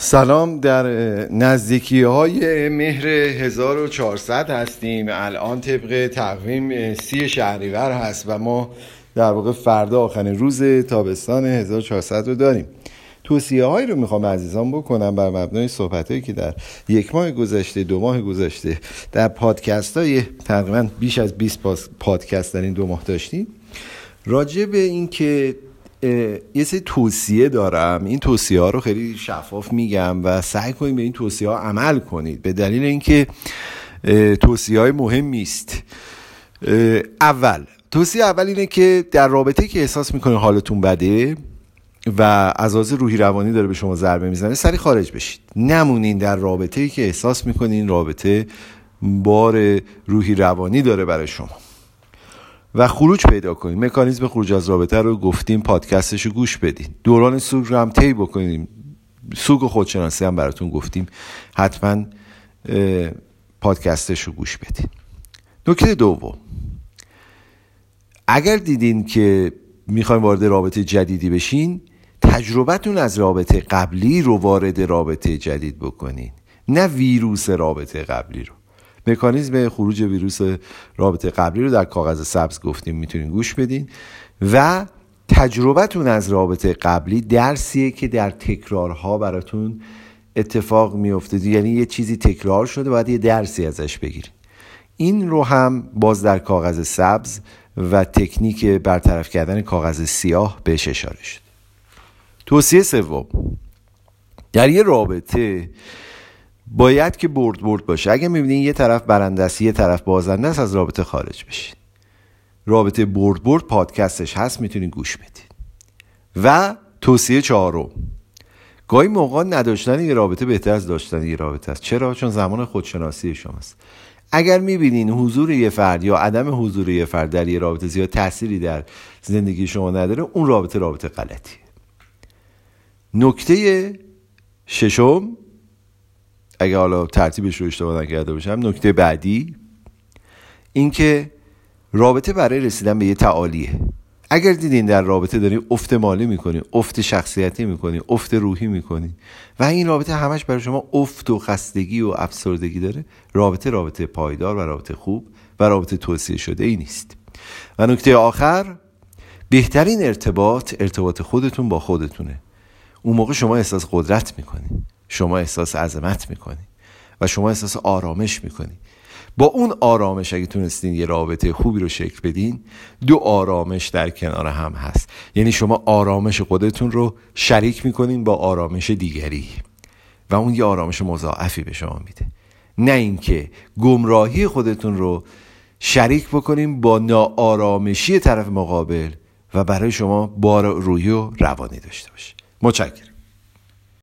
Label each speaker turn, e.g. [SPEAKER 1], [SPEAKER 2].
[SPEAKER 1] سلام در نزدیکی های مهر 1400 هستیم. الان طبق تقویم سی شهریور هست و ما در واقع فردا آخرین روز تابستان 1400 رو داریم. توصیه هایی رو می‌خوام عزیزان بکنم بر مبنای صحبت هایی که در یک ماه گذشته دو ماه گذشته در پادکست های تقریبا بیش از 20 پادکست در این دو ماه داشتیم. راجع به این که یه سری توصیه دارم. این توصیه ها رو خیلی شفاف میگم و سعی کنید به این توصیه ها عمل کنید. به دلیل اینکه توصیه های مهمی است اول توصیه اول اینه که در رابطه که احساس می‌کنید حالتون بده و عزاز روحی روانی داره به شما ضربه می‌زنه سری خارج بشید. نمونین در رابطه که احساس می‌کنین رابطه بار روحی روانی داره برای شما. و خروج پیدا کنیم مکانیزم خروج از رابطه رو گفتیم پادکستش رو گوش بدین. دوران سوگ رو هم طی بکنیم. سوگ خودشناسی هم براتون گفتیم. حتما پادکستش رو گوش بدین. نکته دوم. اگر دیدین که می‌خوایم وارد رابطه جدیدی بشین تجربتون از رابطه قبلی رو وارد رابطه جدید بکنین. نه ویروس رابطه قبلی رو. مکانیزم خروج ویروس رابطه قبلی رو در کاغذ سبز گفتیم می‌تونین گوش بدین. و تجربتون از رابطه قبلی درسیه که در تکرارها براتون اتفاق میفته یعنی یه چیزی تکرار شده باید یه درسی ازش بگیرین. این رو هم باز در کاغذ سبز و تکنیک برطرف کردن کاغذ سیاه بهش اشاره شد. توصیه سوم. در یه رابطه باید که برد برد باشه. اگه می‌بینین یه طرف برنده یه طرف بازنده است از رابطه خارج بشین. رابطه برد برد پادکستش هست می‌تونین گوش بدین و توصیه چهارم. گاهی موقع نداشتن یه رابطه بهتر از داشتن یه رابطه است. چرا؟ چون زمان خودشناسی شماست. اگر می‌بینین حضور یه فرد یا عدم حضور یه فرد در یه رابطه زیاد تأثیری در زندگی شما نداره اون رابطه رابطه غلطیه. نکته ششم اگه حالا ترتیبش رو اشتباه نکرده باشم نکته بعدی اینکه رابطه برای رسیدن به یه تعالیه. اگر دیدین در رابطه دارین افت مالی می‌کنین افت شخصیتی می‌کنین افت روحی می‌کنین و این رابطه همش برای شما افت و خستگی و افسردگی داره رابطه رابطه پایدار و رابطه خوب و رابطه توصیه شده ای نیست. و نکته آخر بهترین ارتباط ارتباط خودتون با خودتونه. اون موقع شما احساس قدرت می‌کنین شما احساس عظمت می‌کنی و شما احساس آرامش می‌کنی. با اون آرامش اگه تونستین یه رابطه خوبی رو شکل بدین دو آرامش در کنار هم هست. یعنی شما آرامش خودتون رو شریک می‌کنین با آرامش دیگری. و اون یه آرامش مضاعفی به شما میده. نه اینکه گمراهی خودتون رو شریک بکنین با ناآرامشی طرف مقابل و برای شما بار روحی و روانی داشته باشه. متشکرم.